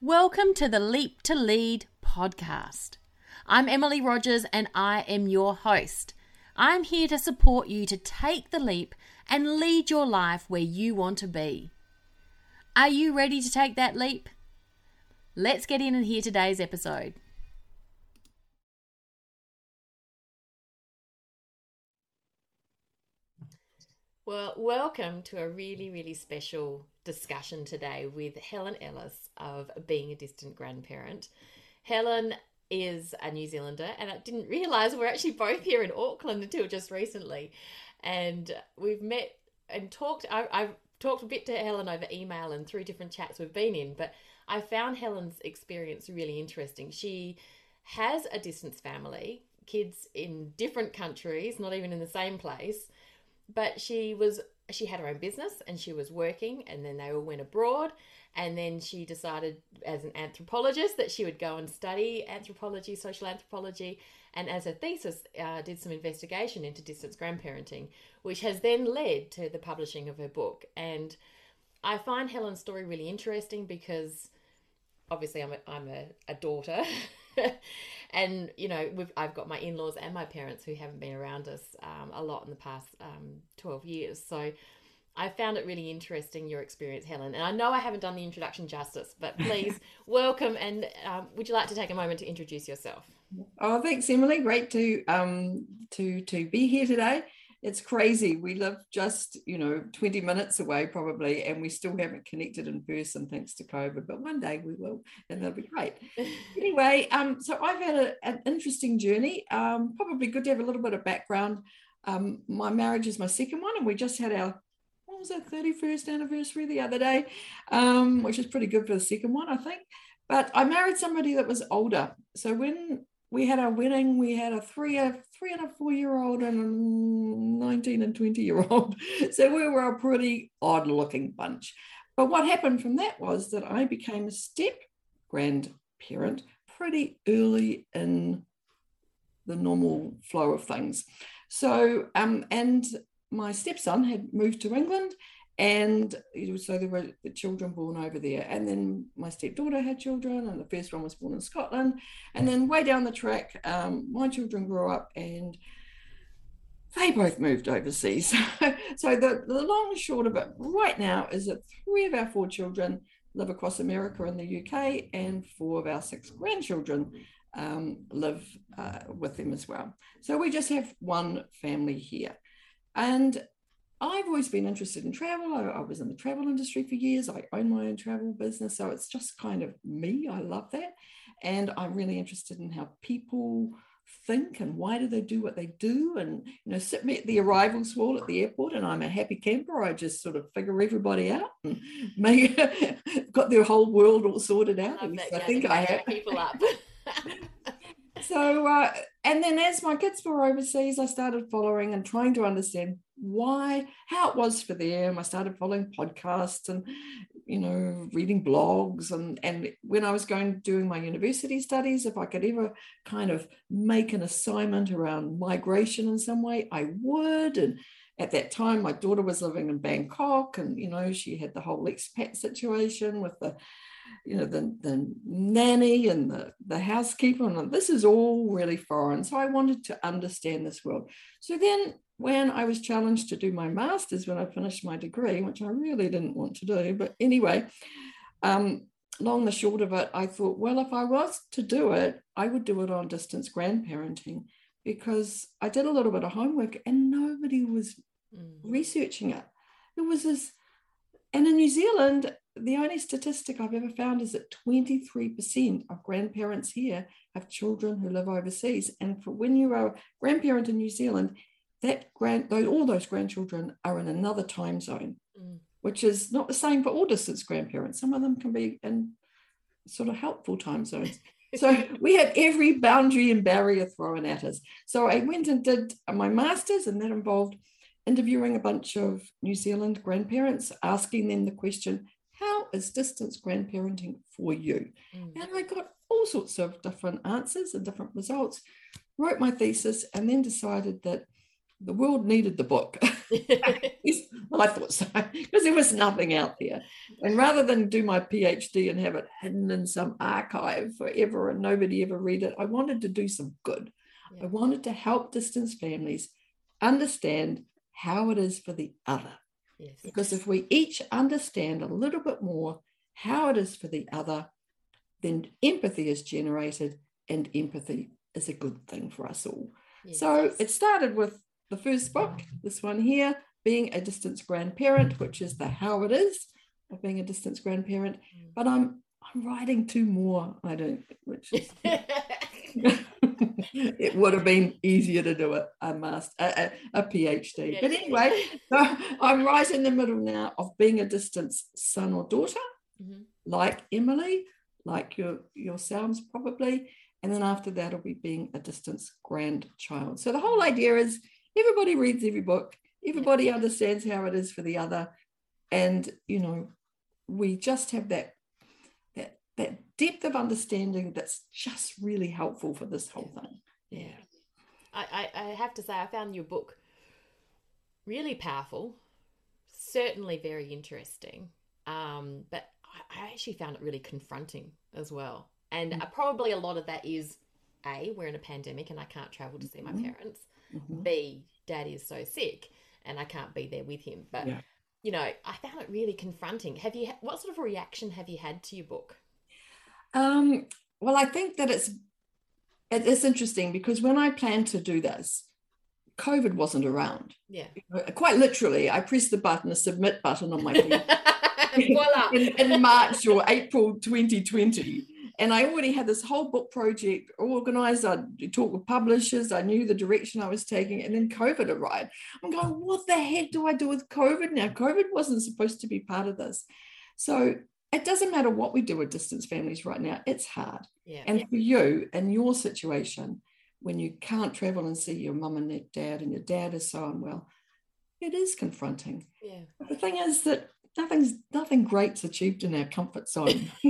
Welcome to the Leap to Lead podcast. I'm Emily Rogers and I am your host. I'm here to support you to take the leap and lead your life where you want to be. Are you ready to take that leap? Let's get in and hear today's episode. Well, welcome to a really, really special discussion today with Helen Ellis of Being a Distant Grandparent. Helen is a New Zealander, and I didn't realize we're actually both here in Auckland until just recently. And we've met and talked. I, I've talked a bit to Helen over email and through different chats we've been in, but I found Helen's experience really interesting. She has a distance family, kids in different countries, not even in the same place but she was she had her own business and she was working and then they all went abroad and then she decided as an anthropologist that she would go and study anthropology social anthropology and as a thesis uh, did some investigation into distance grandparenting which has then led to the publishing of her book. And i find helen's story really interesting because obviously i'm a, I'm a, a daughter and you know I've got my in-laws and my parents who haven't been around us um, a lot in the past um, 12 years so I found it really interesting your experience, Helen. And I know I haven't done the introduction justice, but please welcome. And um, would you like to take a moment to introduce yourself? Oh, thanks, Emily. Great to um, to to be here today it's crazy. We live just, you know, 20 minutes away probably, and we still haven't connected in person thanks to COVID, but one day we will, and that'll be great. anyway, um, so I've had a, an interesting journey. Um, probably good to have a little bit of background. Um, my marriage is my second one, and we just had our what was our 31st anniversary the other day, um, which is pretty good for the second one, I think. But I married somebody that was older. So when we had our wedding. We had a three, a three and a four year old and a 19 and 20 year old. So we were a pretty odd looking bunch. But what happened from that was that I became a step grandparent pretty early in the normal flow of things. So, um, and my stepson had moved to England and so there were the children born over there. And then my stepdaughter had children and the first one was born in scotland. And then way down the track um, my children grew up and they both moved overseas. So the, the long and short of it right now is that three of our four children live across america and the uk and four of our six grandchildren um, live uh, with them as well. So we just have one family here. And I've always been interested in travel. I, I, was in the travel industry for years. I own my own travel business. So it's just kind of me. I love that. And I'm really interested in how people think and why do they do what they do and you know sit me at the arrivals hall at the airport and i'm a happy camper i just sort of figure everybody out and make got their whole world all sorted out I, I think i have people up so uh, and then as my kids were overseas i started following and trying to understand why, how it was for them. I started following podcasts and, you know, reading blogs. And, and when I was going doing my university studies, if I could ever kind of make an assignment around migration in some way, I would. And at that time, my daughter was living in Bangkok and, you know, she had the whole expat situation with the, you know, the, the nanny and the, the housekeeper. And this is all really foreign. So I wanted to understand this world. So then when I was challenged to do my master's when I finished my degree, which I really didn't want to do, but anyway, um, long the short of it, I thought, well, if I was to do it, I would do it on distance grandparenting because I did a little bit of homework and nobody was mm. researching it. It was this, and in New Zealand, the only statistic I've ever found is that 23% of grandparents here have children who live overseas. And for when you are a grandparent in New Zealand, that grand all those grandchildren are in another time zone, mm. which is not the same for all distance grandparents. Some of them can be in sort of helpful time zones. so we had every boundary and barrier thrown at us. So I went and did my master's, and that involved interviewing a bunch of New Zealand grandparents, asking them the question, How is distance grandparenting for you? Mm. And I got all sorts of different answers and different results, wrote my thesis, and then decided that the world needed the book. I thought so, because there was nothing out there. And rather than do my PhD and have it hidden in some archive forever and nobody ever read it, I wanted to do some good. Yeah. I wanted to help distance families understand how it is for the other. Yes. Because if we each understand a little bit more how it is for the other, then empathy is generated, and empathy is a good thing for us all. Yes. So it started with the first book, this one here, being a distance grandparent, which is the how it is of being a distance grandparent. Mm. But I'm I'm writing two more. I don't, which is it would have been easier to do a, a master, a, a PhD. But anyway, so I'm right in the middle now of being a distance son or daughter, mm-hmm. like Emily, like your yourselves probably. And then after that, will be being a distance grandchild. So the whole idea is everybody reads every book, everybody understands how it is for the other. And, you know, we just have that that that depth of understanding that's just really helpful for this whole thing. Yeah. I, I, I have to say I found your book really powerful, certainly very interesting. Um, but I, I actually found it really confronting as well. And mm-hmm. probably a lot of that is A, we're in a pandemic and I can't travel to see my mm-hmm. parents. Mm-hmm. B, dad is so sick and I can't be there with him. But yeah. you know, I found it really confronting. Have you what sort of reaction have you had to your book? Um, well, I think that it's it's interesting because when I planned to do this, COVID wasn't around. Yeah. Quite literally, I pressed the button, the submit button on my phone. in, in March or April 2020 and I already had this whole book project organized. I talked with publishers. I knew the direction I was taking, and then COVID arrived. I'm going, what the heck do I do with COVID now? COVID wasn't supposed to be part of this. So it doesn't matter what we do with distance families right now, it's hard. Yeah. And for you and your situation, when you can't travel and see your mum and dad, and your dad is so unwell, it is confronting. Yeah. But the thing is that nothing's nothing great's achieved in our comfort zone.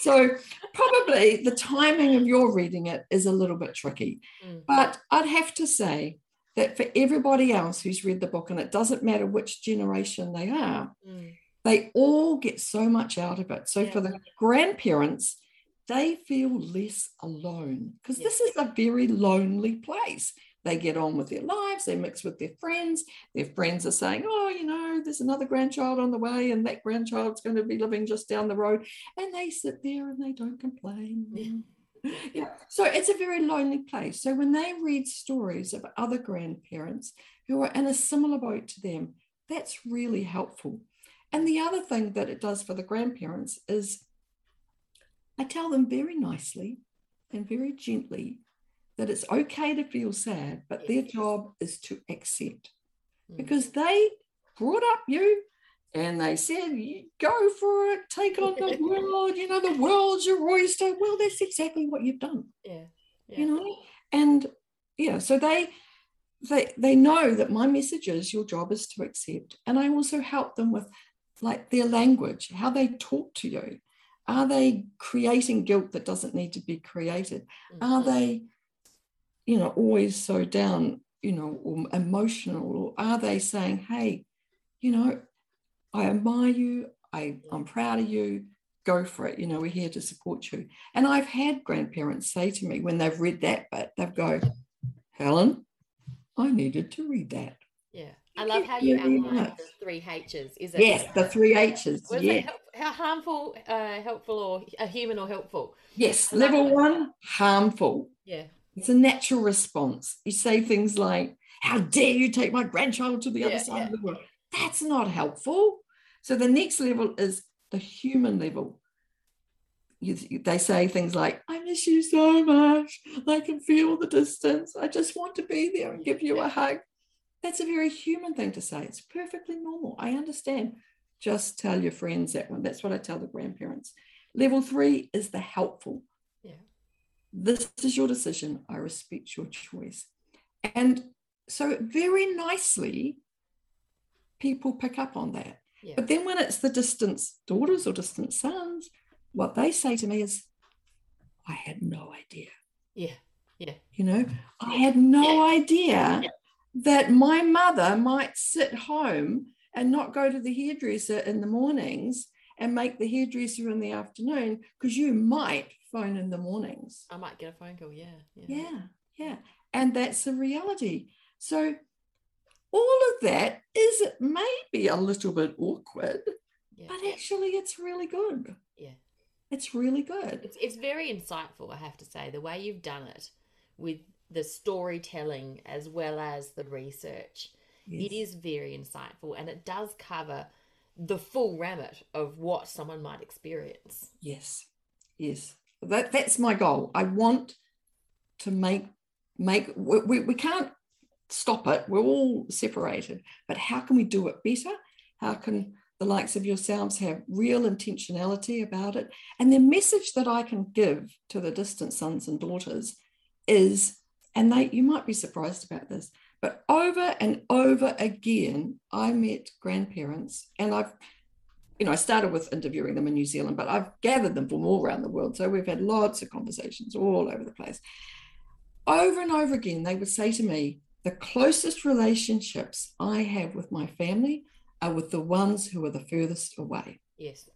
so probably the timing of your reading it is a little bit tricky. Mm. But I'd have to say that for everybody else who's read the book, and it doesn't matter which generation they are, mm. they all get so much out of it. So yeah. for the grandparents, they feel less alone because yeah. this is a very lonely place they get on with their lives, they mix with their friends. Their friends are saying, Oh, you know, there's another grandchild on the way, and that grandchild's going to be living just down the road. And they sit there and they don't complain. Yeah. yeah. So it's a very lonely place. So when they read stories of other grandparents who are in a similar boat to them, that's really helpful. And the other thing that it does for the grandparents is I tell them very nicely and very gently that it's okay to feel sad, but their job is to accept mm. because they brought up you and they said, go for it, take on the world, you know, the world's your oyster. Well, that's exactly what you've done. Yeah. yeah. You know, and yeah, so they they they know that my message is your job is to accept. And I also help them with like their language, how they talk to you. Are they creating guilt that doesn't need to be created? Mm-hmm. Are they you know, always so down, you know, or emotional? Or are they saying, hey, you know, I admire you, I, I'm proud of you, go for it. You know, we're here to support you. And I've had grandparents say to me when they've read that bit, they've go, Helen, I needed to read that. Yeah. I love how you outline the three H's. Is it? Yes, the three H's. Was yeah. it how harmful, uh, helpful, or a human or helpful? Yes. Level one, harmful. Yeah. It's a natural response. You say things like, How dare you take my grandchild to the other side yeah. of the world? That's not helpful. So the next level is the human level. You, they say things like, I miss you so much. I can feel the distance. I just want to be there and give you a hug. That's a very human thing to say. It's perfectly normal. I understand. Just tell your friends that one. That's what I tell the grandparents. Level three is the helpful. This is your decision. I respect your choice. And so, very nicely, people pick up on that. Yeah. But then, when it's the distance daughters or distant sons, what they say to me is, I had no idea. Yeah. Yeah. You know, I had no yeah. idea yeah. that my mother might sit home and not go to the hairdresser in the mornings and make the hairdresser in the afternoon because you might phone in the mornings. I might get a phone call. Yeah. Yeah. Yeah. yeah. And that's the reality. So all of that is maybe a little bit awkward, yeah. but actually it's really good. Yeah. It's really good. It's, it's very insightful, I have to say, the way you've done it with the storytelling as well as the research. Yes. It is very insightful and it does cover the full rammet of what someone might experience. Yes. Yes. That that's my goal. I want to make make we, we can't stop it. We're all separated. But how can we do it better? How can the likes of yourselves have real intentionality about it? And the message that I can give to the distant sons and daughters is, and they you might be surprised about this, but over and over again, I met grandparents, and I've you know, I started with interviewing them in New Zealand, but I've gathered them from all around the world. So we've had lots of conversations all over the place. Over and over again, they would say to me, the closest relationships I have with my family are with the ones who are the furthest away. Yes.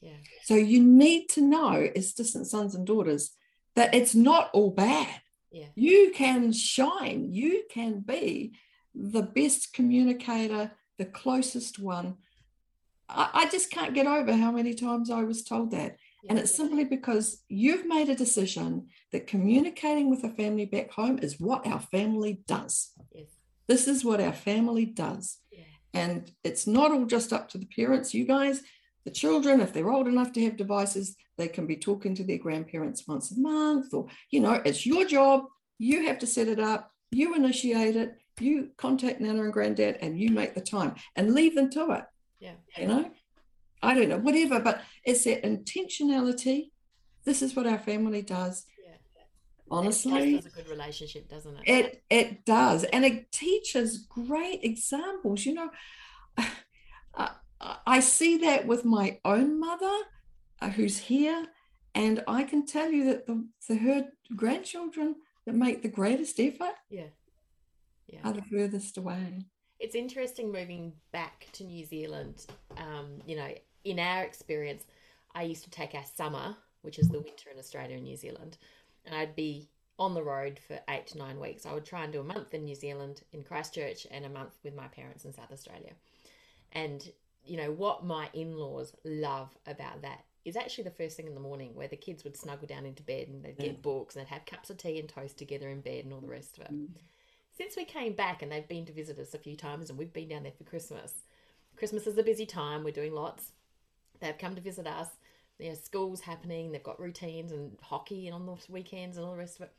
Yeah. So you need to know, as distant sons and daughters, that it's not all bad. Yeah. You can shine. You can be the best communicator, the closest one. I, I just can't get over how many times I was told that. Yeah. And it's simply because you've made a decision that communicating with a family back home is what our family does. Yes. This is what our family does. Yeah. And it's not all just up to the parents, you guys, the children, if they're old enough to have devices, they can be talking to their grandparents once a month, or, you know, it's your job. You have to set it up, you initiate it, you contact Nana and Granddad, and you make the time and leave them to it. Yeah. You know, I don't know, whatever, but it's that intentionality. This is what our family does. Yeah. Honestly, it does a good relationship, doesn't it? It it does, and it teaches great examples. You know, I see that with my own mother, uh, who's here, and I can tell you that the, the her grandchildren that make the greatest effort, yeah, yeah, are the furthest away it's interesting moving back to New Zealand. Um, you know, in our experience, I used to take our summer, which is the winter in Australia and New Zealand, and I'd be on the road for eight to nine weeks. I would try and do a month in New Zealand, in Christchurch, and a month with my parents in South Australia. And, you know, what my in laws love about that is actually the first thing in the morning where the kids would snuggle down into bed and they'd get books and they'd have cups of tea and toast together in bed and all the rest of it. Mm since we came back and they've been to visit us a few times and we've been down there for Christmas. Christmas is a busy time. We're doing lots. They've come to visit us. You know, school's happening. They've got routines and hockey and on the weekends and all the rest of it.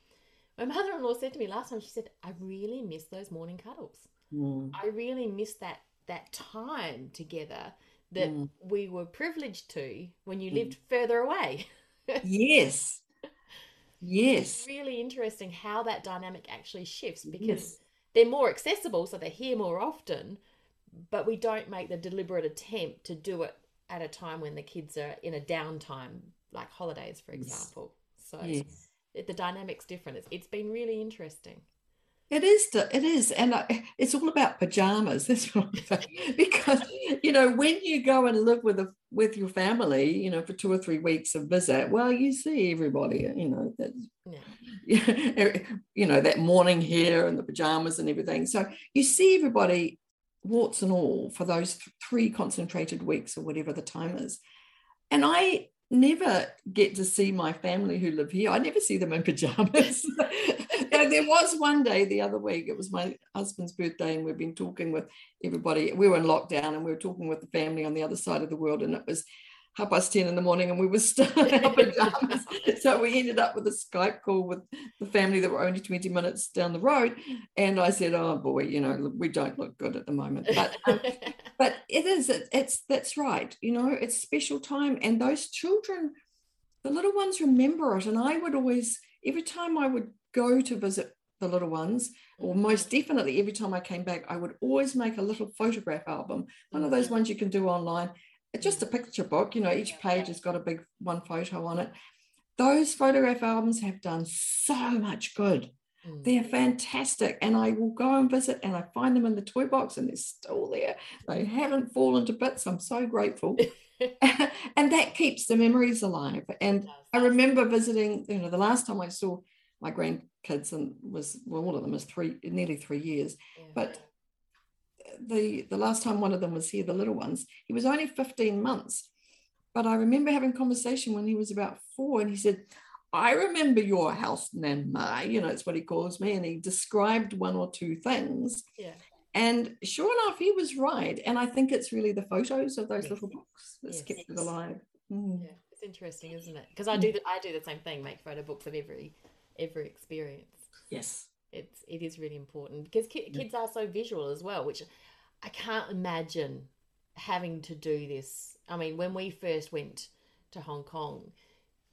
My mother-in-law said to me last time. She said, "I really miss those morning cuddles. Mm. I really miss that that time together that mm. we were privileged to when you mm. lived further away." yes, Yes. It's really interesting how that dynamic actually shifts because yes. they're more accessible, so they're here more often, but we don't make the deliberate attempt to do it at a time when the kids are in a downtime, like holidays, for example. Yes. So yes. the dynamic's different. It's, it's been really interesting. It is. It is, and it's all about pajamas. That's what I'm saying. because you know when you go and live with a with your family, you know, for two or three weeks of visit, well, you see everybody. Uh, you know, that yeah. Er, you know that morning hair and the pajamas and everything. So you see everybody, warts and all, for those three concentrated weeks or whatever the time is. And I never get to see my family who live here. I never see them in pajamas. there was one day the other week, it was my husband's birthday, and we've been talking with everybody. We were in lockdown and we were talking with the family on the other side of the world, and it was half past 10 in the morning and we were still in our pajamas. so we ended up with a Skype call with the family that were only 20 minutes down the road. And I said, oh boy, you know, we don't look good at the moment. But um, but it is, it, it's that's right. You know, it's special time. And those children, the little ones remember it. And I would always, every time I would go to visit the little ones, or most definitely every time I came back, I would always make a little photograph album, one of those ones you can do online, just a picture book, you know, each page has got a big one photo on it. Those photograph albums have done so much good Mm. They're fantastic. And I will go and visit and I find them in the toy box and they're still there. They haven't fallen to bits. I'm so grateful. and that keeps the memories alive. And I remember visiting, you know, the last time I saw my grandkids and was well, all of them is three, nearly three years. Yeah. But the the last time one of them was here, the little ones, he was only 15 months. But I remember having conversation when he was about four, and he said, I remember your house, Nana, you know, it's what he calls me. And he described one or two things. Yeah. And sure enough, he was right. And I think it's really the photos of those yes. little books that's yes. kept it alive. Mm. Yeah, it's interesting, isn't it? Because I do the, I do the same thing, make photo books of every every experience. Yes, it's it is really important because ki- kids are so visual as well, which I can't imagine having to do this. I mean, when we first went to Hong Kong,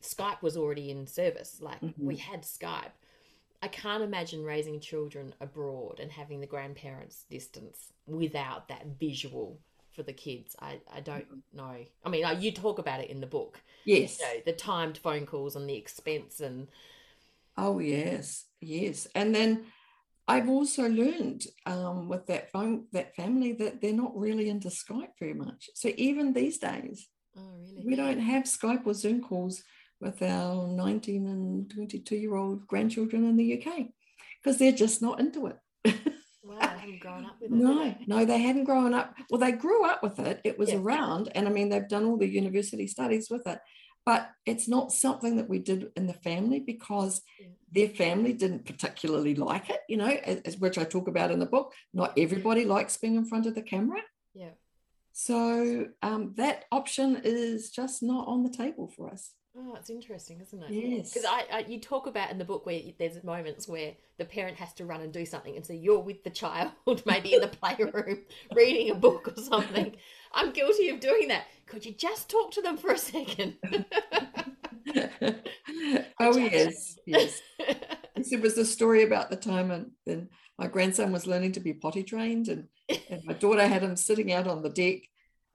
Skype was already in service. Like mm-hmm. we had Skype. I can't imagine raising children abroad and having the grandparents distance without that visual for the kids. I, I don't mm-hmm. know. I mean, you talk about it in the book. Yes. You know, the timed phone calls and the expense and. Oh, yes. Yes. And then I've also learned um, with that phone, that family that they're not really into Skype very much. So even these days, oh, really? we don't have Skype or Zoom calls with our 19 and 22 year old grandchildren in the UK because they're just not into it. wow, they haven't grown up with it. No, no, they hadn't grown up. Well, they grew up with it. It was yeah. around, and I mean, they've done all the university studies with it, but it's not something that we did in the family because their family didn't particularly like it, you know, as, which I talk about in the book. Not everybody likes being in front of the camera. Yeah. So um, that option is just not on the table for us. Oh, it's interesting, isn't it? Yes. Because I, I, you talk about in the book where there's moments where the parent has to run and do something, and so you're with the child, maybe in the playroom, reading a book or something. I'm guilty of doing that. Could you just talk to them for a second? oh yes, yes. There was a story about the time and then my grandson was learning to be potty trained, and, and my daughter had him sitting out on the deck,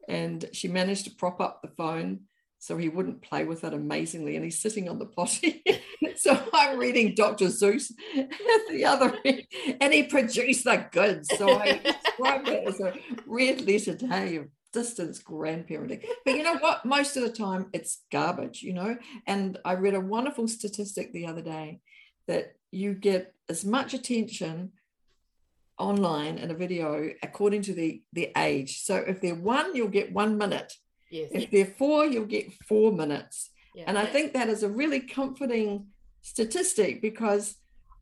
and she managed to prop up the phone so he wouldn't play with it amazingly. And he's sitting on the potty. so I'm reading Dr. Seuss at the other end, and he produced the goods. So I describe it as a red letter day of distance grandparenting. But you know what? Most of the time it's garbage, you know. And I read a wonderful statistic the other day that you get as much attention online in a video according to the the age. So if they're one, you'll get one minute Yes. If they're four, you'll get four minutes. Yeah. And I think that is a really comforting statistic because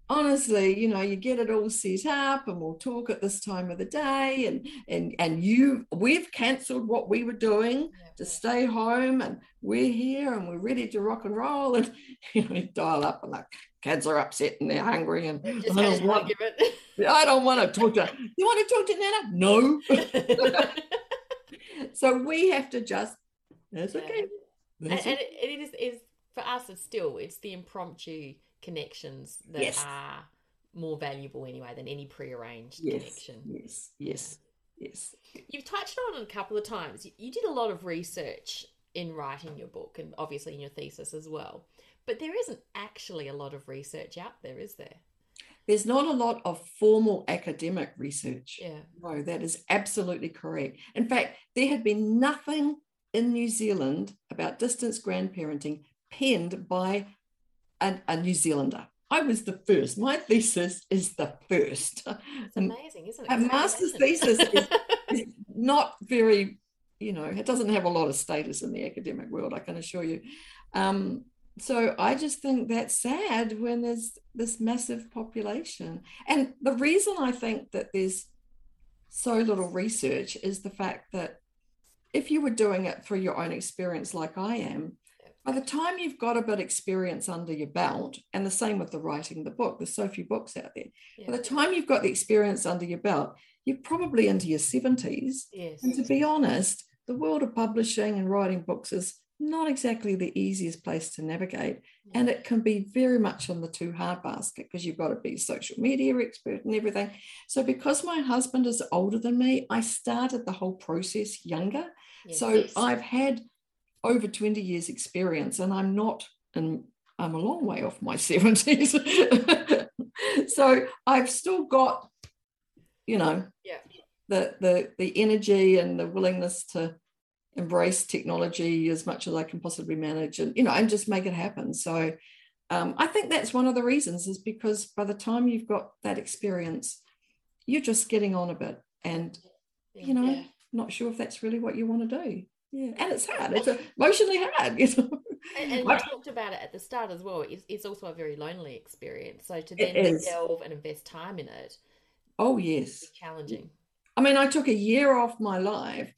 honestly, you know, you get it all set up and we'll talk at this time of the day and and and you we've cancelled what we were doing yeah. to stay home and we're here and we're ready to rock and roll and you know, you dial up and like kids are upset and they're hungry and I don't, want, I don't want to talk to you want to talk to Nana? No. so we have to just that's okay. That's and, and it, it is is for us it's still it's the impromptu connections that yes. are more valuable anyway than any prearranged yes. connection. Yes. Yes. Yes. You've touched on it a couple of times. You, you did a lot of research in writing your book and obviously in your thesis as well. But there isn't actually a lot of research out there is there there's not a lot of formal academic research. Yeah. No, that is absolutely correct. In fact, there had been nothing in New Zealand about distance grandparenting penned by a, a New Zealander. I was the first. My thesis is the first. It's amazing, isn't it? A master's thesis is, is not very, you know, it doesn't have a lot of status in the academic world, I can assure you. Um, so I just think that's sad when there's this massive population. And the reason I think that there's so little research is the fact that if you were doing it through your own experience, like I am, by the time you've got a bit experience under your belt, and the same with the writing the book, there's so few books out there. Yeah. By the time you've got the experience under your belt, you're probably into your 70s. Yes. And to be honest, the world of publishing and writing books is not exactly the easiest place to navigate. And it can be very much on the too hard basket because you've got to be a social media expert and everything. So, because my husband is older than me, I started the whole process younger. Yes, so, yes. I've had over 20 years' experience, and I'm not, and I'm a long way off my 70s. so I've still got, you know, yeah, the the the energy and the willingness to embrace technology as much as I can possibly manage, and you know, and just make it happen. So um, I think that's one of the reasons is because by the time you've got that experience, you're just getting on a bit, and you know, yeah. not sure if that's really what you want to do. Yeah, and it's hard. It's emotionally hard. You know? And, and you talked about it at the start as well. It's, it's also a very lonely experience. So to then delve and invest time in it. Oh yes, challenging. I mean, I took a year off my life.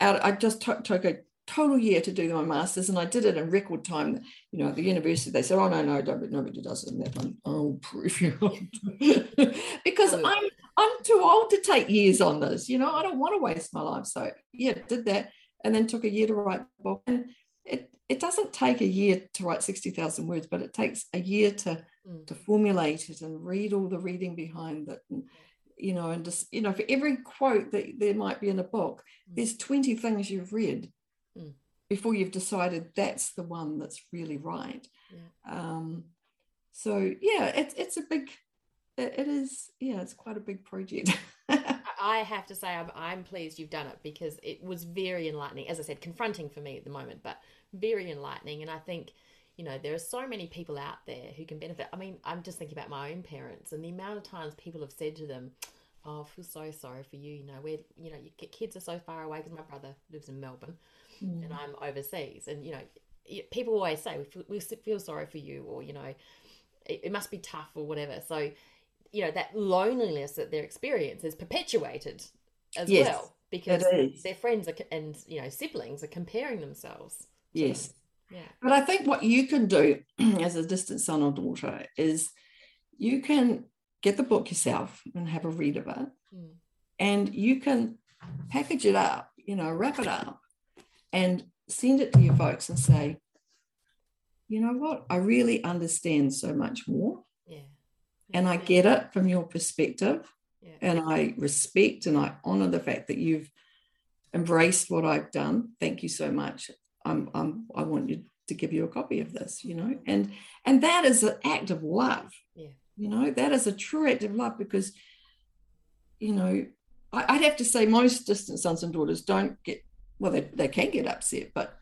Out, I just t- took a total year to do my masters, and I did it in record time. You know, at the university, they said, "Oh no, no, nobody, nobody does it in that one." Oh, proof you because. I'm I'm too old to take years on this. You know, I don't want to waste my life. So yeah, did that, and then took a year to write the book. And it it doesn't take a year to write sixty thousand words, but it takes a year to mm. to formulate it and read all the reading behind it. And, you know, and just, you know, for every quote that there might be in a book, mm. there's 20 things you've read mm. before you've decided that's the one that's really right. Yeah. Um, so yeah, it's it's a big, it, it is, yeah, it's quite a big project. I have to say, I'm, I'm pleased you've done it because it was very enlightening. As I said, confronting for me at the moment, but very enlightening. And I think, you know, there are so many people out there who can benefit. I mean, I'm just thinking about my own parents and the amount of times people have said to them, "Oh, I feel so sorry for you." You know, where you know, your kids are so far away because my brother lives in Melbourne mm. and I'm overseas, and you know, people always say we feel, we feel sorry for you, or you know, it, it must be tough or whatever. So, you know, that loneliness that they're experiencing is perpetuated as yes, well because their friends are, and you know siblings are comparing themselves. Yes. Yeah. But I think what you can do as a distant son or daughter is you can get the book yourself and have a read of it. Mm. And you can package it up, you know, wrap it up and send it to your folks and say, you know what, I really understand so much more. Yeah. yeah. And I get it from your perspective. Yeah. And I respect and I honor the fact that you've embraced what I've done. Thank you so much. I'm, I'm I want you to give you a copy of this, you know, and and that is an act of love. Yeah. You know, that is a true act of love because, you know, I, would have to say most distant sons and daughters don't get well, they, they can get upset, but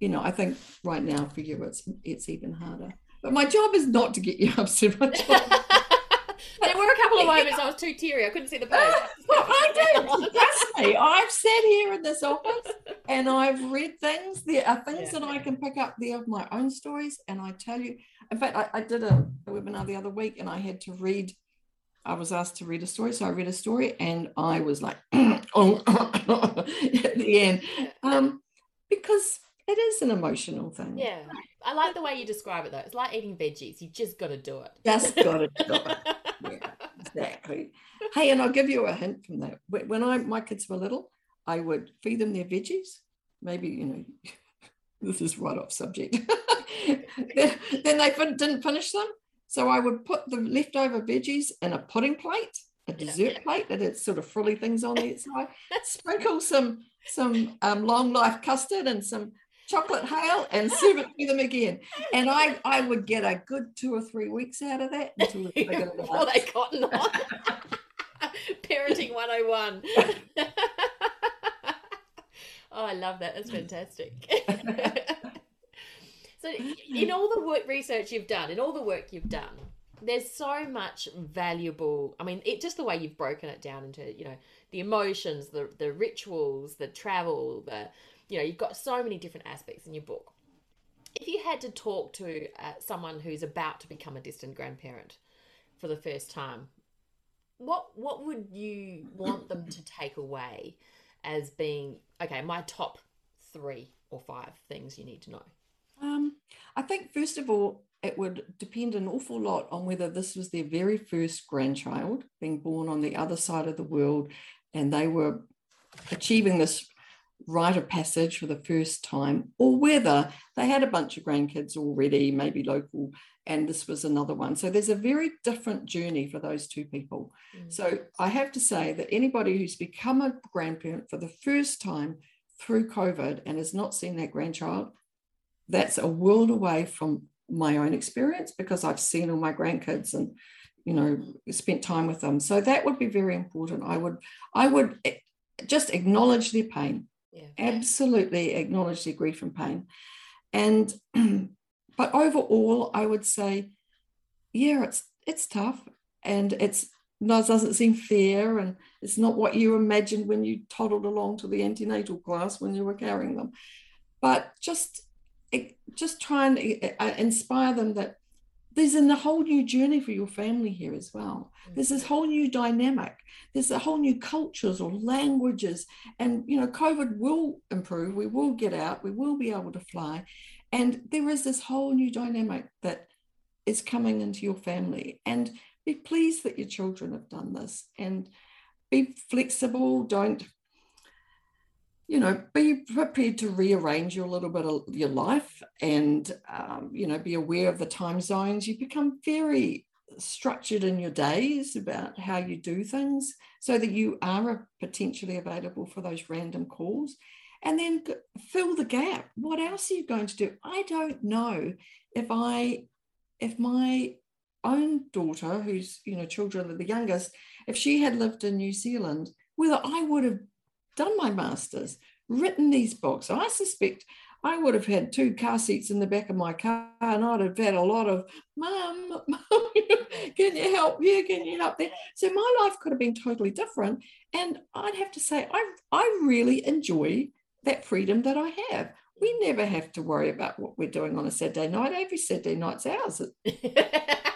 you know, I think right now for you it's it's even harder. But my job is not to get you upset. My job there were couple of moments I was too teary. I couldn't see the page. I do. Trust me. I've sat here in this office and I've read things. There are things yeah. that I can pick up there of my own stories. And I tell you, in fact, I, I did a, a webinar the other week and I had to read I was asked to read a story, so I read a story, and I was like, oh, at the end, um, because it is an emotional thing. Yeah, I like the way you describe it though. It's like eating veggies; you just got to do it. Just got to do it. Yeah, exactly. Hey, and I'll give you a hint from that. When I my kids were little, I would feed them their veggies. Maybe you know, this is right off subject. then, then they didn't finish them, so I would put the leftover veggies in a pudding plate, a dessert plate that had sort of frilly things on the side. Sprinkle some some um, long life custard and some chocolate hail and serve it to them again. And I, I would get a good two or three weeks out of that until they got Before they on. Parenting 101. oh, I love that. That's fantastic. so, in all the work research you've done, in all the work you've done, there's so much valuable. I mean, it just the way you've broken it down into, you know, the emotions, the the rituals, the travel, the you know, you've got so many different aspects in your book. If you had to talk to uh, someone who's about to become a distant grandparent for the first time, what what would you want them to take away as being okay? My top three or five things you need to know. Um, I think first of all, it would depend an awful lot on whether this was their very first grandchild being born on the other side of the world, and they were achieving this rite of passage for the first time, or whether they had a bunch of grandkids already, maybe local, and this was another one. So there's a very different journey for those two people. Mm. So I have to say that anybody who's become a grandparent for the first time through COVID and has not seen that grandchild, that's a world away from my own experience because I've seen all my grandkids and you know spent time with them so that would be very important i would i would eh, just acknowledge their pain Yeah. absolutely acknowledge their grief and pain and but overall i would say yeah it's it's tough and it's no, it doesn't seem fair and it's not what you imagined when you toddled along to the antenatal class when you were carrying them but just eh, just try and eh, eh, inspire them that there's a whole new journey for your family here as well. There's this mm-hmm. whole new dynamic. There's a whole new cultures or languages. And you know covid will improve. We will get out. We will be able to fly. And there is this whole new dynamic that is coming into your family. And be pleased that your children have done this. And be flexible. Don't you know be prepared to rearrange your little bit of your life and um, you know be aware of the time zones. You become very structured in your days about how you do things so that you are potentially available for those random calls. And then fill the gap. What else are you going to do? I don't know if i if my own daughter who's you know children are the youngest if she had lived in new zealand whether i would have done my master's, written these books. I suspect I would have had two car seats in the back of my car and I'd have had a lot of, Mum, Mum, can you help here? Can you help there? So my life could have been totally different. And I'd have to say, I, I really enjoy that freedom that I have. We never have to worry about what we're doing on a Saturday night. Every Saturday night's ours.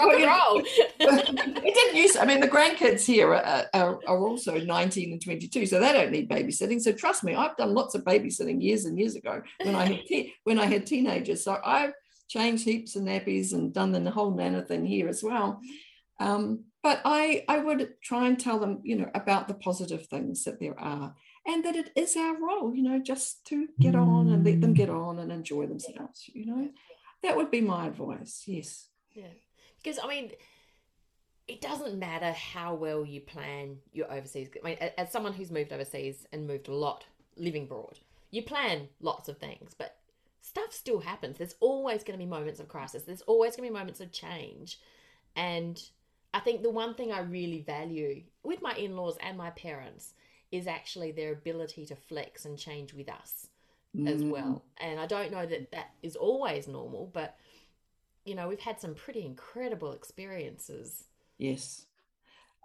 Rock and roll. it didn't use. I mean, the grandkids here are, are, are, also 19 and 22, so they don't need babysitting. So trust me, I've done lots of babysitting years and years ago when I had te- when I had teenagers. So I've changed heaps of nappies and done the whole nana thing here as well. Um, but I I would try and tell them, you know, about the positive things that there are, and that it is our role, you know, just to get on and let them get on and enjoy themselves. You know, that would be my advice. Yes. Yeah because I mean, it doesn't matter how well you plan your overseas. I mean, as someone who's moved overseas and moved a lot, living abroad, you plan lots of things, but stuff still happens. There's always going to be moments of crisis. There's always going to be moments of change, and I think the one thing I really value with my in-laws and my parents is actually their ability to flex and change with us mm. as well. And I don't know that that is always normal, but you know, we've had some pretty incredible experiences. Yes.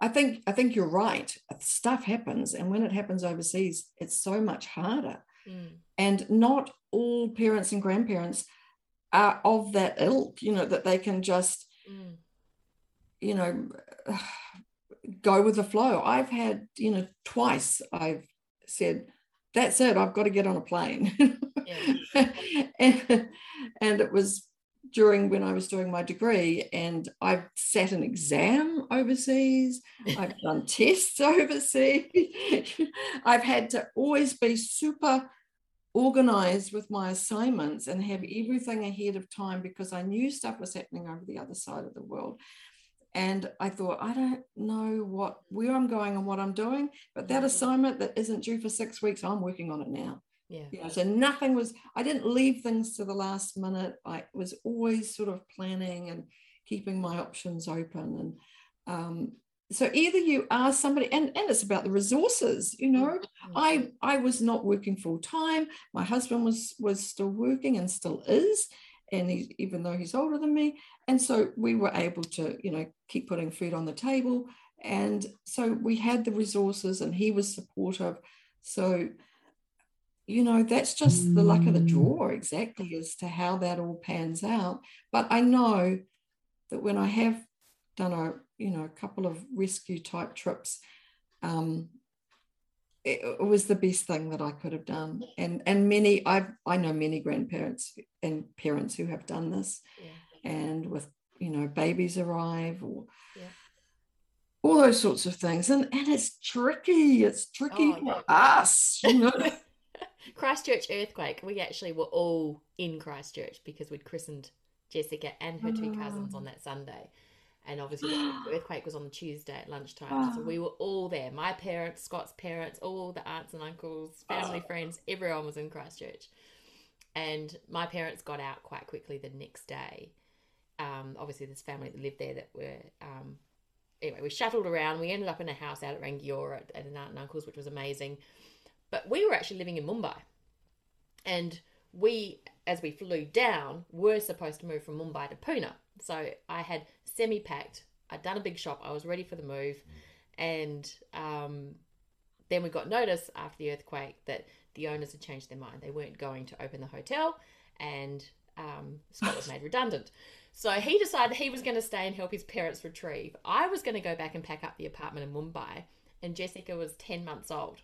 I think I think you're right. Stuff happens, and when it happens overseas, it's so much harder. Mm. And not all parents and grandparents are of that ilk, you know, that they can just, mm. you know, go with the flow. I've had, you know, twice I've said, that's it, I've got to get on a plane. and, and it was during when I was doing my degree, and I've sat an exam overseas, I've done tests overseas, I've had to always be super organized with my assignments and have everything ahead of time because I knew stuff was happening over the other side of the world. And I thought, I don't know what where I'm going and what I'm doing, but that mm. assignment that isn't due for six weeks, I'm working on it now. Yeah. You know, so nothing was, I didn't leave things to the last minute. I was always sort of planning and keeping my options open. And um, so either you are somebody, and, and it's about the resources, you know. Mm-hmm. I I was not working full time. My husband was was still working and still is. And he, even though he's older than me, and so we were able to, you know, keep putting food on the table. And so we had the resources, and he was supportive. So you know, that's just the luck of the mm. draw exactly as to how that all pans out. But I know that when I have done a, you know, a couple of rescue type trips, um, it, it was the best thing that I could have done. And and many, I I know many grandparents and parents who have done this, yeah. and with you know babies arrive or. Yeah all those sorts of things and and it's tricky it's tricky oh, for us you know Christchurch earthquake. We actually were all in Christchurch because we'd christened Jessica and her two cousins on that Sunday. And obviously, the earthquake was on the Tuesday at lunchtime. So we were all there. My parents, Scott's parents, all the aunts and uncles, family, friends, everyone was in Christchurch. And my parents got out quite quickly the next day. um, obviously this family that lived there that were um, anyway we shuttled around we ended up in a house out at rangiora at, at an aunt and uncle's which was amazing but we were actually living in mumbai and we as we flew down were supposed to move from mumbai to pune so i had semi packed i'd done a big shop i was ready for the move and um, then we got notice after the earthquake that the owners had changed their mind they weren't going to open the hotel and um, Scott was made redundant. So he decided he was going to stay and help his parents retrieve. I was going to go back and pack up the apartment in Mumbai, and Jessica was 10 months old.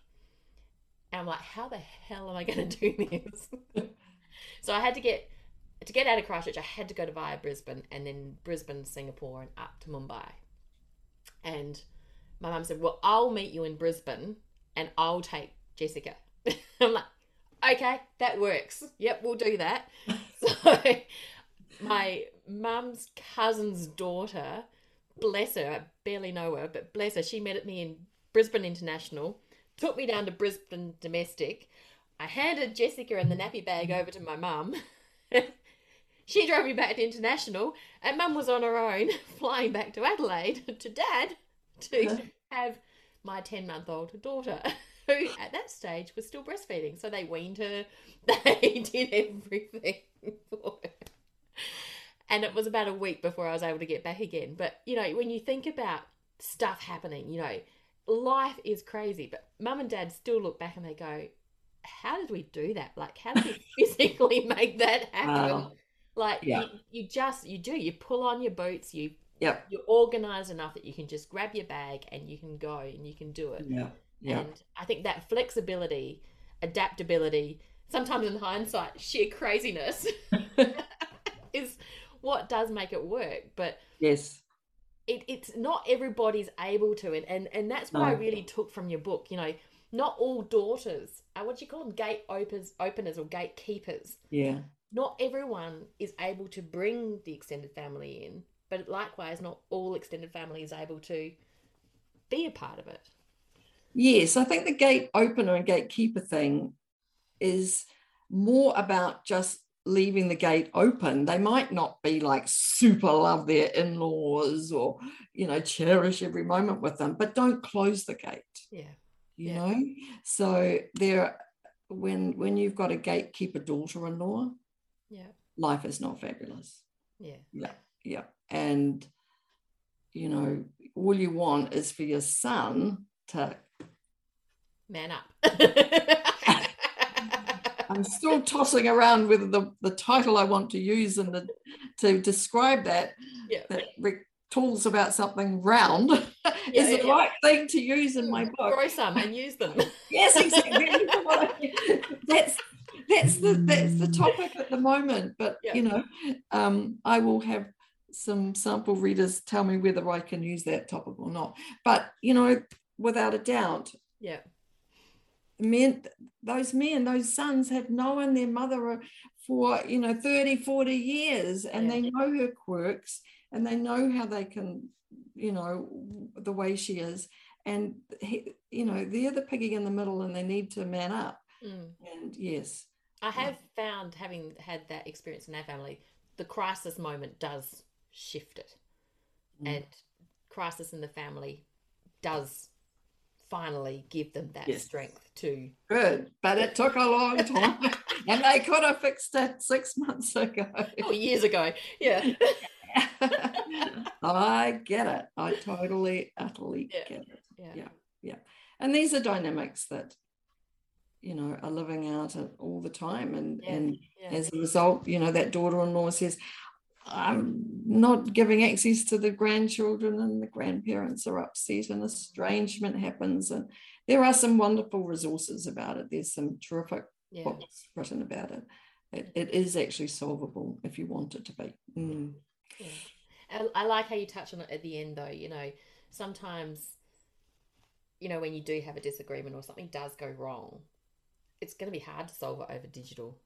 And I'm like, how the hell am I going to do this? so I had to get to get out of Christchurch. I had to go to via Brisbane, and then Brisbane, Singapore, and up to Mumbai. And my mum said, "Well, I'll meet you in Brisbane, and I'll take Jessica." I'm like, okay, that works. Yep, we'll do that. So my mum's cousin's daughter, bless her, I barely know her, but bless her, she met me in Brisbane International, took me down to Brisbane Domestic. I handed Jessica and the nappy bag over to my mum. she drove me back to International, and mum was on her own flying back to Adelaide to dad to have my 10 month old daughter who at that stage was still breastfeeding. So they weaned her, they did everything for her. And it was about a week before I was able to get back again. But, you know, when you think about stuff happening, you know, life is crazy. But mum and dad still look back and they go, how did we do that? Like, how did we physically make that happen? Wow. Like, Yeah. you, you just, you do, you pull on your boots, you, Yep. you're organized enough that you can just grab your bag and you can go and you can do it. Yeah. Yeah. And I think that flexibility, adaptability, sometimes in hindsight, sheer craziness is what does make it work. But yes. It, it's not everybody's able to. And, and, and that's what I really took from your book. You know, not all daughters are what do you call them gate openers, openers or gatekeepers. Yeah. Not everyone is able to bring the extended family in, but likewise, not all extended family is able to be a part of it. Yes, I think the gate opener and gatekeeper thing is more about just leaving the gate open. They might not be like super love their in-laws or you know cherish every moment with them, but don't close the gate. Yeah. You Yeah. know, so there when when you've got a gatekeeper daughter-in-law, Yeah. life is not fabulous. Yeah. Yeah, yeah. And you know, all you want is for your son to Man up. I'm still tossing around with the, the title I want to use and the, to describe that. Yeah. That Rick talks about something round Yeah, is the yeah, yeah. right thing to use in my book. Grow some and use them. Yes, exactly. that's that's the that's the topic at the moment. But you know, um, I will have some sample readers tell me whether I can use that topic or not. But you know, without a doubt, yeah. Men those men those sons have known their mother for you know 30 40 years and Yeah. they know her quirks and they know how they can you know the way she is and he, you know they're the piggy in the middle and they need to man up Mm. and yes I have found, having had that experience in our family, the crisis moment does shift it. Mm. And crisis in the family does finally give them that Yes. strength to. good but it took a long time and they could have fixed it six months ago Oh, years ago. Yeah. i get it i totally utterly Yeah. get it Yeah. Yeah. and these are dynamics that you know are living out all the time and Yeah, and yeah. as a result you know that daughter-in-law says i'm not giving access to the grandchildren and the grandparents are upset and estrangement happens and there are some wonderful resources about it there's some terrific Yeah. books written about it. it it is actually solvable if you want it to be Mm. Yeah. I, like how you touch on it at the end, though. You know, sometimes, you know, when you do have a disagreement or something does go wrong, it's going to be hard to solve it over digital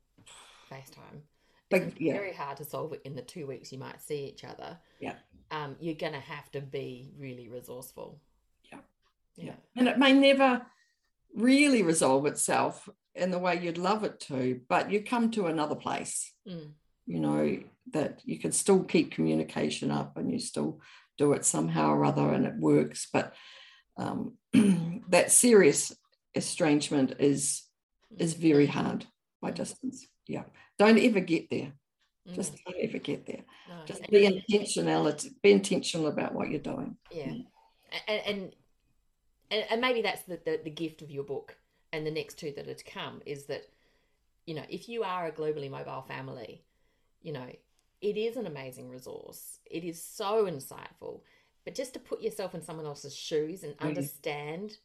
FaceTime. But, It's yeah. very hard to solve it in the two weeks you might see each other. Yeah. Um, you're going to have to be really resourceful. Yeah. Yeah. and it may never really resolve itself in the way you'd love it to but you come to another place Mm. you know that you can still keep communication up and you still do it somehow or other and it works. But um, that serious estrangement is is very hard by distance. Yeah. Don't ever get there. Just mm. don't ever get there. No. Just be intentional. Be intentional about what you're doing. Yeah. And and, and maybe that's the, the, the gift of your book and the next two that are to come is that, you know, if you are a globally mobile family, you know, it is an amazing resource. It is so insightful. But just to put yourself in someone else's shoes and understand,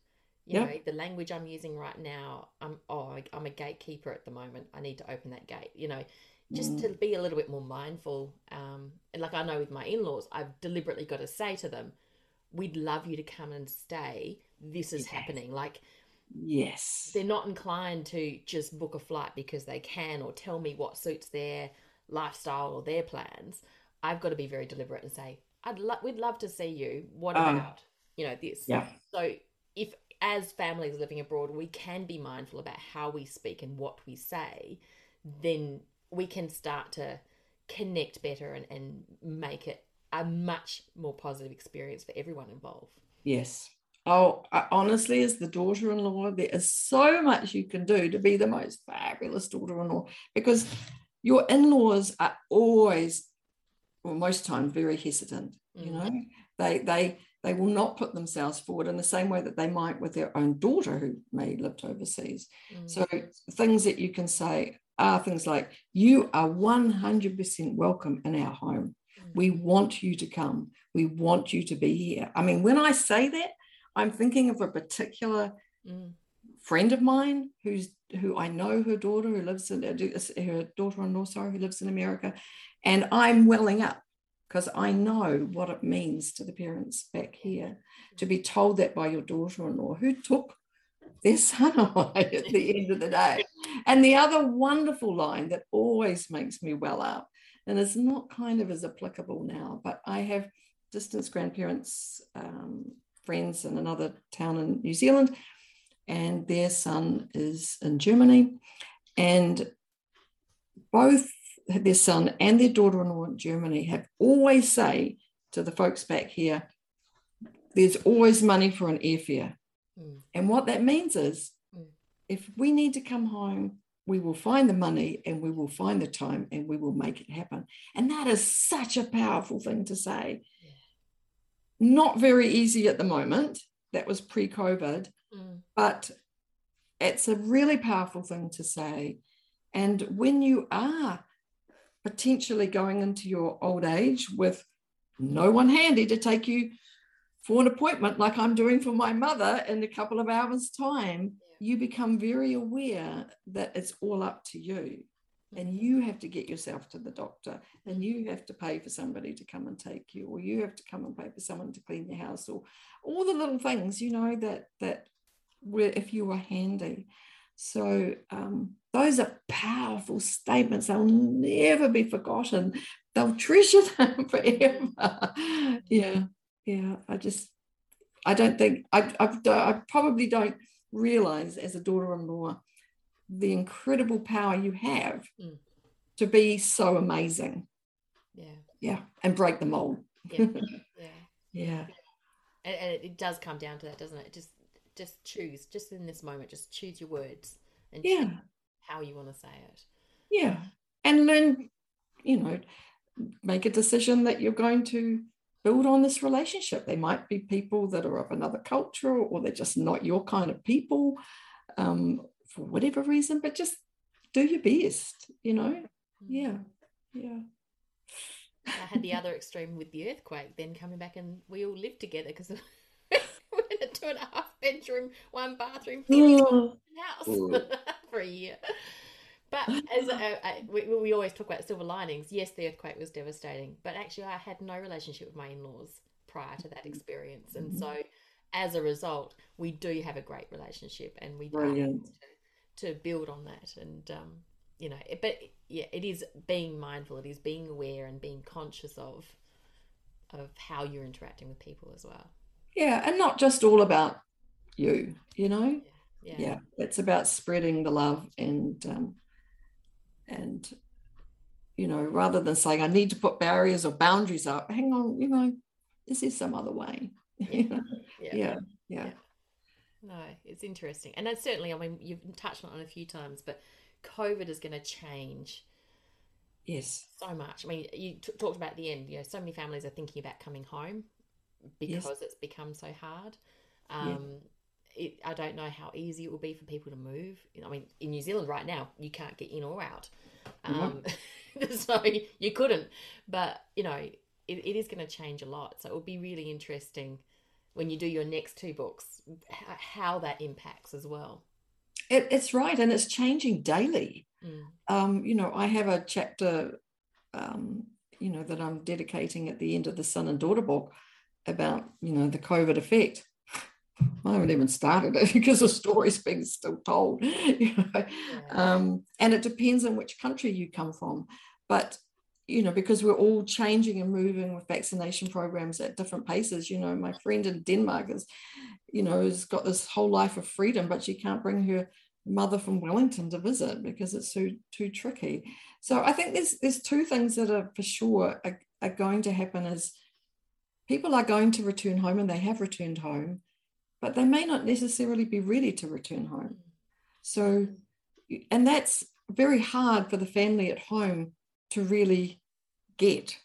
you know, the language I'm using right now, I'm oh, I'm a gatekeeper at the moment. I need to open that gate. You know, just mm. to be a little bit more mindful. Um, and like I know with my in-laws, I've deliberately got to say to them, "We'd love you to come and stay. This is happening." Like Yes. They're not inclined to just book a flight because they can or tell me what suits their lifestyle or their plans, I've got to be very deliberate and say, I'd love we'd love to see you. What um, about, you know, this? Yeah. So if as families living abroad, we can be mindful about how we speak and what we say, then we can start to connect better and, and make it a much more positive experience for everyone involved. Yes. Oh, I, honestly, as the daughter in law, there is so much you can do to be the most fabulous daughter in law because your in-laws are always well most times very hesitant mm. you know they they they will not put themselves forward in the same way that they might with their own daughter who may lived overseas. Mm. so things that you can say are things like you are 100% welcome in our home. Mm. we want you to come. We want you to be here. I mean when i say that i'm thinking of a particular mm. friend of mine who's who I know her daughter who lives in her daughter-in-law, sorry, who lives in America, and I'm welling up because I know what it means to the parents back here to be told that by your daughter-in-law who took their son away at the end of the day. And the other wonderful line that always makes me well up, and it's not kind of as applicable now, but I have distance grandparents, um, friends in another town in New Zealand and their son is in Germany. And both their son and their daughter-in-law in Germany have always say to the folks back here, there's always money for an airfare. Mm. And what that means is mm. if we need to come home, we will find the money and we will find the time and we will make it happen. And that is such a powerful thing to say. Yeah. Not very easy at the moment. That was pre COVID. Mm. But it's a really powerful thing to say. And when you are potentially going into your old age with no one handy to take you for an appointment, like I'm doing for my mother in a couple of hours' time, you become very aware that it's all up to you. And mm-hmm. you have to get yourself to the doctor, and you have to pay for somebody to come and take you, or you have to come and pay for someone to clean your house, or all the little things, you know, that that if you were handy. So um, those are powerful statements. They'll never be forgotten. They'll treasure them forever. yeah, yeah. I just, I don't think I, I, I probably don't realize as a daughter-in-law the incredible power you have mm. to be so amazing. Yeah. Yeah, and break the mold. Yeah. yeah. yeah. And, and it does come down to that, doesn't it? Just just choose, just in this moment, just choose your words and yeah. how you want to say it. Yeah. And learn, you know, make a decision that you're going to build on this relationship. They might be people that are of another culture or they're just not your kind of people um, for whatever reason, but just do your best, you know? Mm. Yeah. Yeah. I had the other extreme with the earthquake, then coming back and we all lived together because we're in a two and a half bedroom, one bathroom mm. house for a year. But as a, we, we always talk about silver linings, yes, the earthquake was devastating, but actually, I had no relationship with my in laws prior to that experience. And so, as a result, we do have a great relationship and we to, to build on that. And, um, you know, but yeah, it is being mindful, it is being aware and being conscious of of how you're interacting with people as well yeah and not just all about you you know yeah, yeah. it's about spreading the love and um, and you know, rather than saying I need to put barriers or boundaries up, hang on, you know, this is there some other way? Yeah. yeah. yeah. yeah. No, it's interesting. And that's certainly, I mean, you've touched on it a few times, but COVID is going to change yes so much. I mean, you t- talked about the end, you know, so many families are thinking about coming home because yes. it's become so hard. Um, yeah. It, I don't know how easy it will be for people to move. I mean, in New Zealand right now, you can't get in or out. Um, so you couldn't. But, you know, it, it is going to change a lot. So it will be really interesting when you do your next two books, how that impacts as well. It, it's right, and it's changing daily. Mm. Um, you know, I have a chapter, um, you know, that I'm dedicating at the end of the son and daughter book about, you know, the COVID effect. I haven't even started it because the story's being still told. You know? Um, and it depends on which country you come from. But you know, because we're all changing and moving with vaccination programs at different paces. You know, my friend in Denmark is, you know, has got this whole life of freedom, but she can't bring her mother from Wellington to visit because it's too too tricky. So I think there's there's two things that are for sure are, are going to happen is people are going to return home and they have returned home, but they may not necessarily be ready to return home. So, and that's very hard for the family at home to really get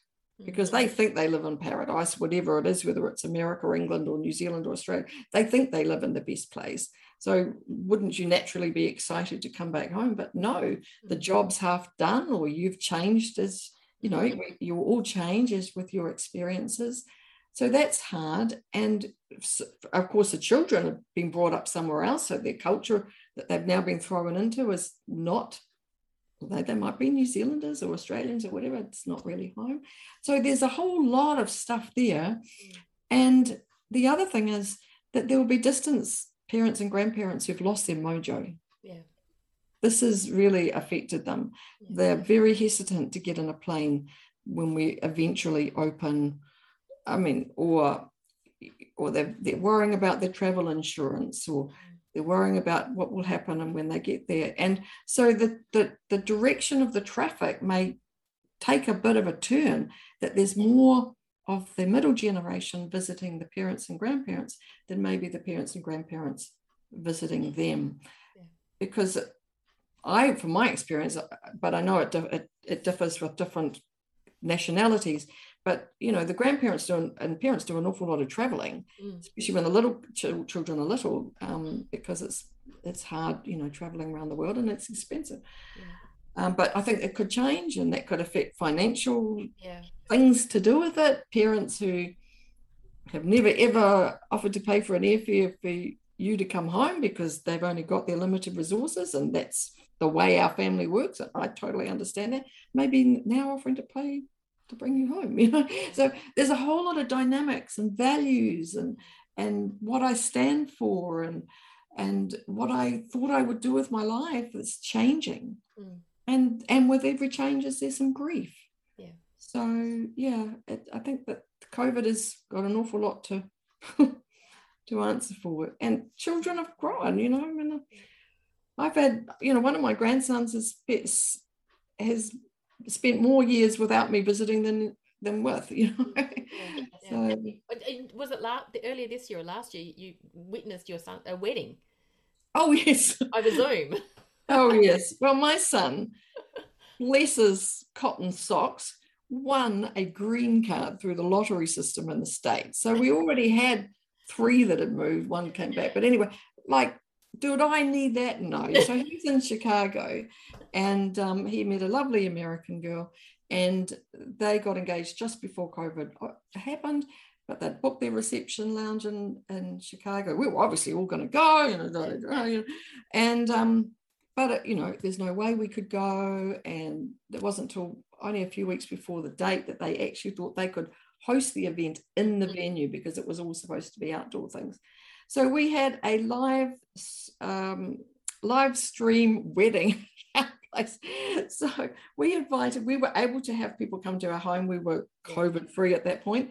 because they mm-hmm. think they live in paradise, whatever it is, whether it's America, or England, or New Zealand, or Australia. They think they live in the best place. So, wouldn't you naturally be excited to come back home? But no, the mm-hmm. job's half done, or you've changed as you know, mm-hmm. you all change as with your experiences. So that's hard. And of course, the children have been brought up somewhere else. So their culture that they've now been thrown into is not although they might be New Zealanders or Australians or whatever, it's not really home. So there's a whole lot of stuff there. And the other thing is that there will be distance parents and grandparents who've lost their mojo. Yeah. This has really affected them. Yeah. They're very hesitant to get in a plane when we eventually open. I mean, or or they're, they're worrying about their travel insurance or they're worrying about what will happen and when they get there. And so the, the, the direction of the traffic may take a bit of a turn, that there's more of the middle generation visiting the parents and grandparents than maybe the parents and grandparents visiting them. Yeah. Because I, from my experience, but I know it, it, it differs with different nationalities, but you know the grandparents do and parents do an awful lot of traveling mm. especially when the little ch- children are little um, because it's it's hard you know traveling around the world and it's expensive yeah. um, but i think it could change and that could affect financial yeah. things to do with it parents who have never ever offered to pay for an airfare for you to come home because they've only got their limited resources and that's the way our family works i totally understand that maybe now offering to pay to bring you home you know? So there's a whole lot of dynamics and values and and what i stand for and and what i thought i would do with my life is changing. Mm. and and with every change there's some grief? Yeah. So yeah it, i think that covid has got an awful lot to to answer for. And children have grown you know? I mean, i've had you know one of my grandsons has has spent more years without me visiting than than with you know? Yeah, yeah. so uh, was it last earlier this year or last year you witnessed your son a wedding? Oh yes. Over zoom. Oh yes. Well my son bless his cotton socks won a green card through the lottery system in the states. So we already had three that had moved one came back. But anyway like do I need that? No. So he's in Chicago and um, he met a lovely American girl and they got engaged just before COVID happened. But they'd booked their reception lounge in, in Chicago. We were obviously all going to go, you know, and um, but it, you know, there's no way we could go, and it wasn't until only a few weeks before the date that they actually thought they could host the event in the mm. venue because it was all supposed to be outdoor things. So we had a live um, live stream wedding. So we invited, we were able to have people come to our home. We were COVID free at that point.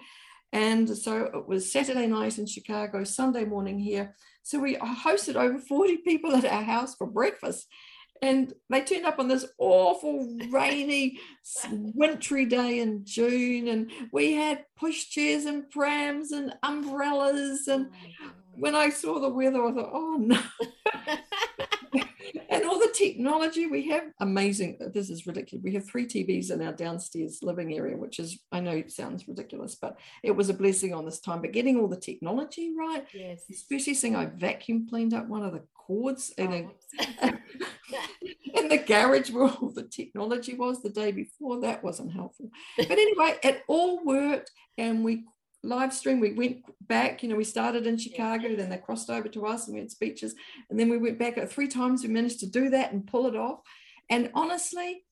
And so it was Saturday night in Chicago, Sunday morning here. So we hosted over 40 people at our house for breakfast. and they turned up on this awful rainy wintry day in june and we had pushchairs and prams and umbrellas and oh when i saw the weather i thought oh no. And all the technology we have amazing this is ridiculous we have three tvs in our downstairs living area which is i know it sounds ridiculous but it was a blessing on this time but getting all the technology right yes. especially seeing i vacuum cleaned up one of the cords in, oh. in the garage where all the technology was the day before that wasn't helpful. But anyway it all worked and we live stream. We went back, you know, we started in Chicago, then they crossed over to us and we had speeches. And then we went back at three times. We managed to do that and pull it off. And honestly,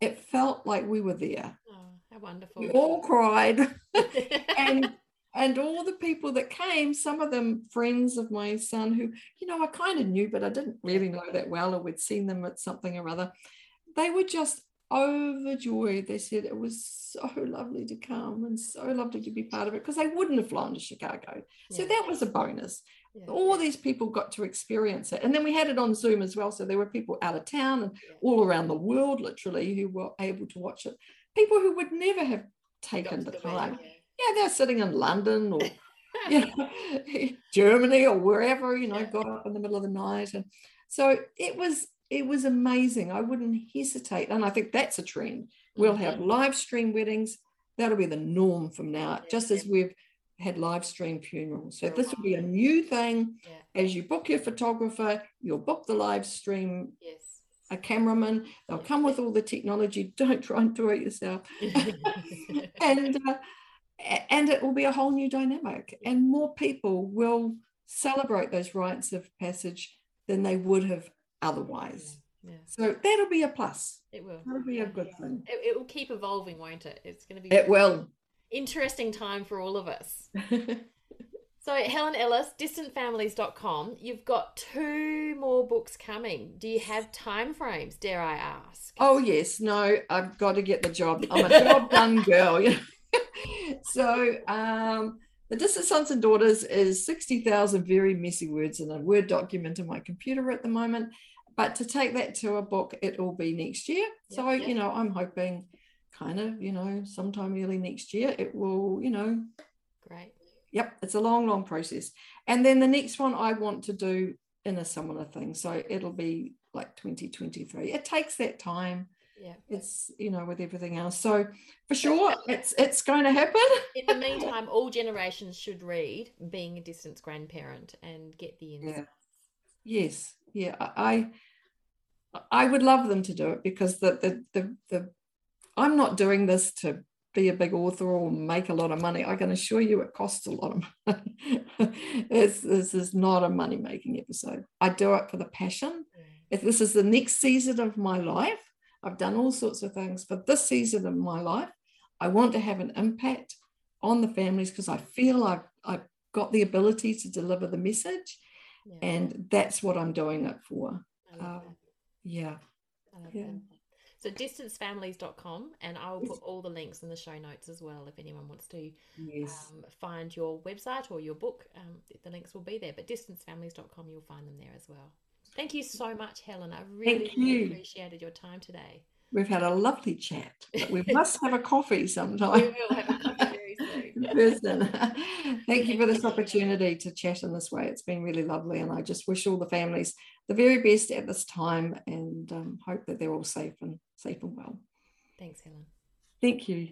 it felt like we were there. Oh, how wonderful. We all cried. and and all the people that came, some of them friends of my son who, you know, I kind of knew, but I didn't really know that well, or we'd seen them at something or other. They were just overjoyed. They said it was so lovely to come and so lovely to be part of it because they wouldn't have flown to Chicago. So that was a bonus. Yeah. All these people got to experience it. And then we had it on Zoom as well. So there were people out of town and yeah. all around the world, literally, who were able to watch it. People who would never have taken the time. yeah. they're sitting in London or you know, Germany or wherever, you know, got up in the middle of the night. And so it was it was amazing. I wouldn't hesitate. And I think that's a trend. We'll have mm-hmm. live stream weddings. That'll be the norm from now, just as we've had live stream funerals. So this will be a new thing. As you book your photographer, you'll book the live stream. Yes. A cameraman, they'll come with all the technology. Don't try and do it yourself. and uh, and it will be a whole new dynamic, and more people will celebrate those rites of passage than they would have otherwise. Yeah. So that'll be a plus. It will. That'll be a good thing. It, it will keep evolving, won't it? It's going to be. It will. Interesting time for all of us. so Helen Ellis, distancefamilies.com. You've got two more books coming. Do you have time frames? Dare I ask? Oh yes. No, I've got to get the job. I'm a job done girl. You know? so um, the Distant Sons and Daughters is 60,000 very messy words in a Word document in my computer at the moment but to take that to a book, it will be next year. So, you know, I'm hoping kind of, you know, sometime early next year, it will, you know. Great. Yep, it's a long, long process. And then the next one I want to do in a similar thing. So it'll be like 2023. It takes that time. Yeah. It's, you know, with everything else. So for sure, it's it's going to happen. In the meantime, all generations should read Being a Distance Grandparent and get the insights. Yeah. Yes, yeah, I I would love them to do it because the the the, the I'm not doing this to be a big author or make a lot of money. I can assure you it costs a lot of money. this is not a money making episode. I do it for the passion. Mm. If this is the next season of my life, I've done all sorts of things, but this season of my life, I want to have an impact on the families because I feel I've, I've got the ability to deliver the message yeah. and that's what I'm doing it for. Um, yeah. yeah. So distancefamilies.com and I will put all the links in the show notes as well if anyone wants to yes. um, find your website or your book. Um, the links will be there, but distancefamilies.com you'll find them there as well. Thank you so much, Helen. I really, really appreciated your time today. We've had a lovely chat. we must have a coffee sometime. we will have a coffee very soon. Person. Thank you for this opportunity to chat in this way. It's been really lovely, and I just wish all the families the very best at this time, and um, hope that they're all safe and safe and well. Thanks, Helen. Thank you.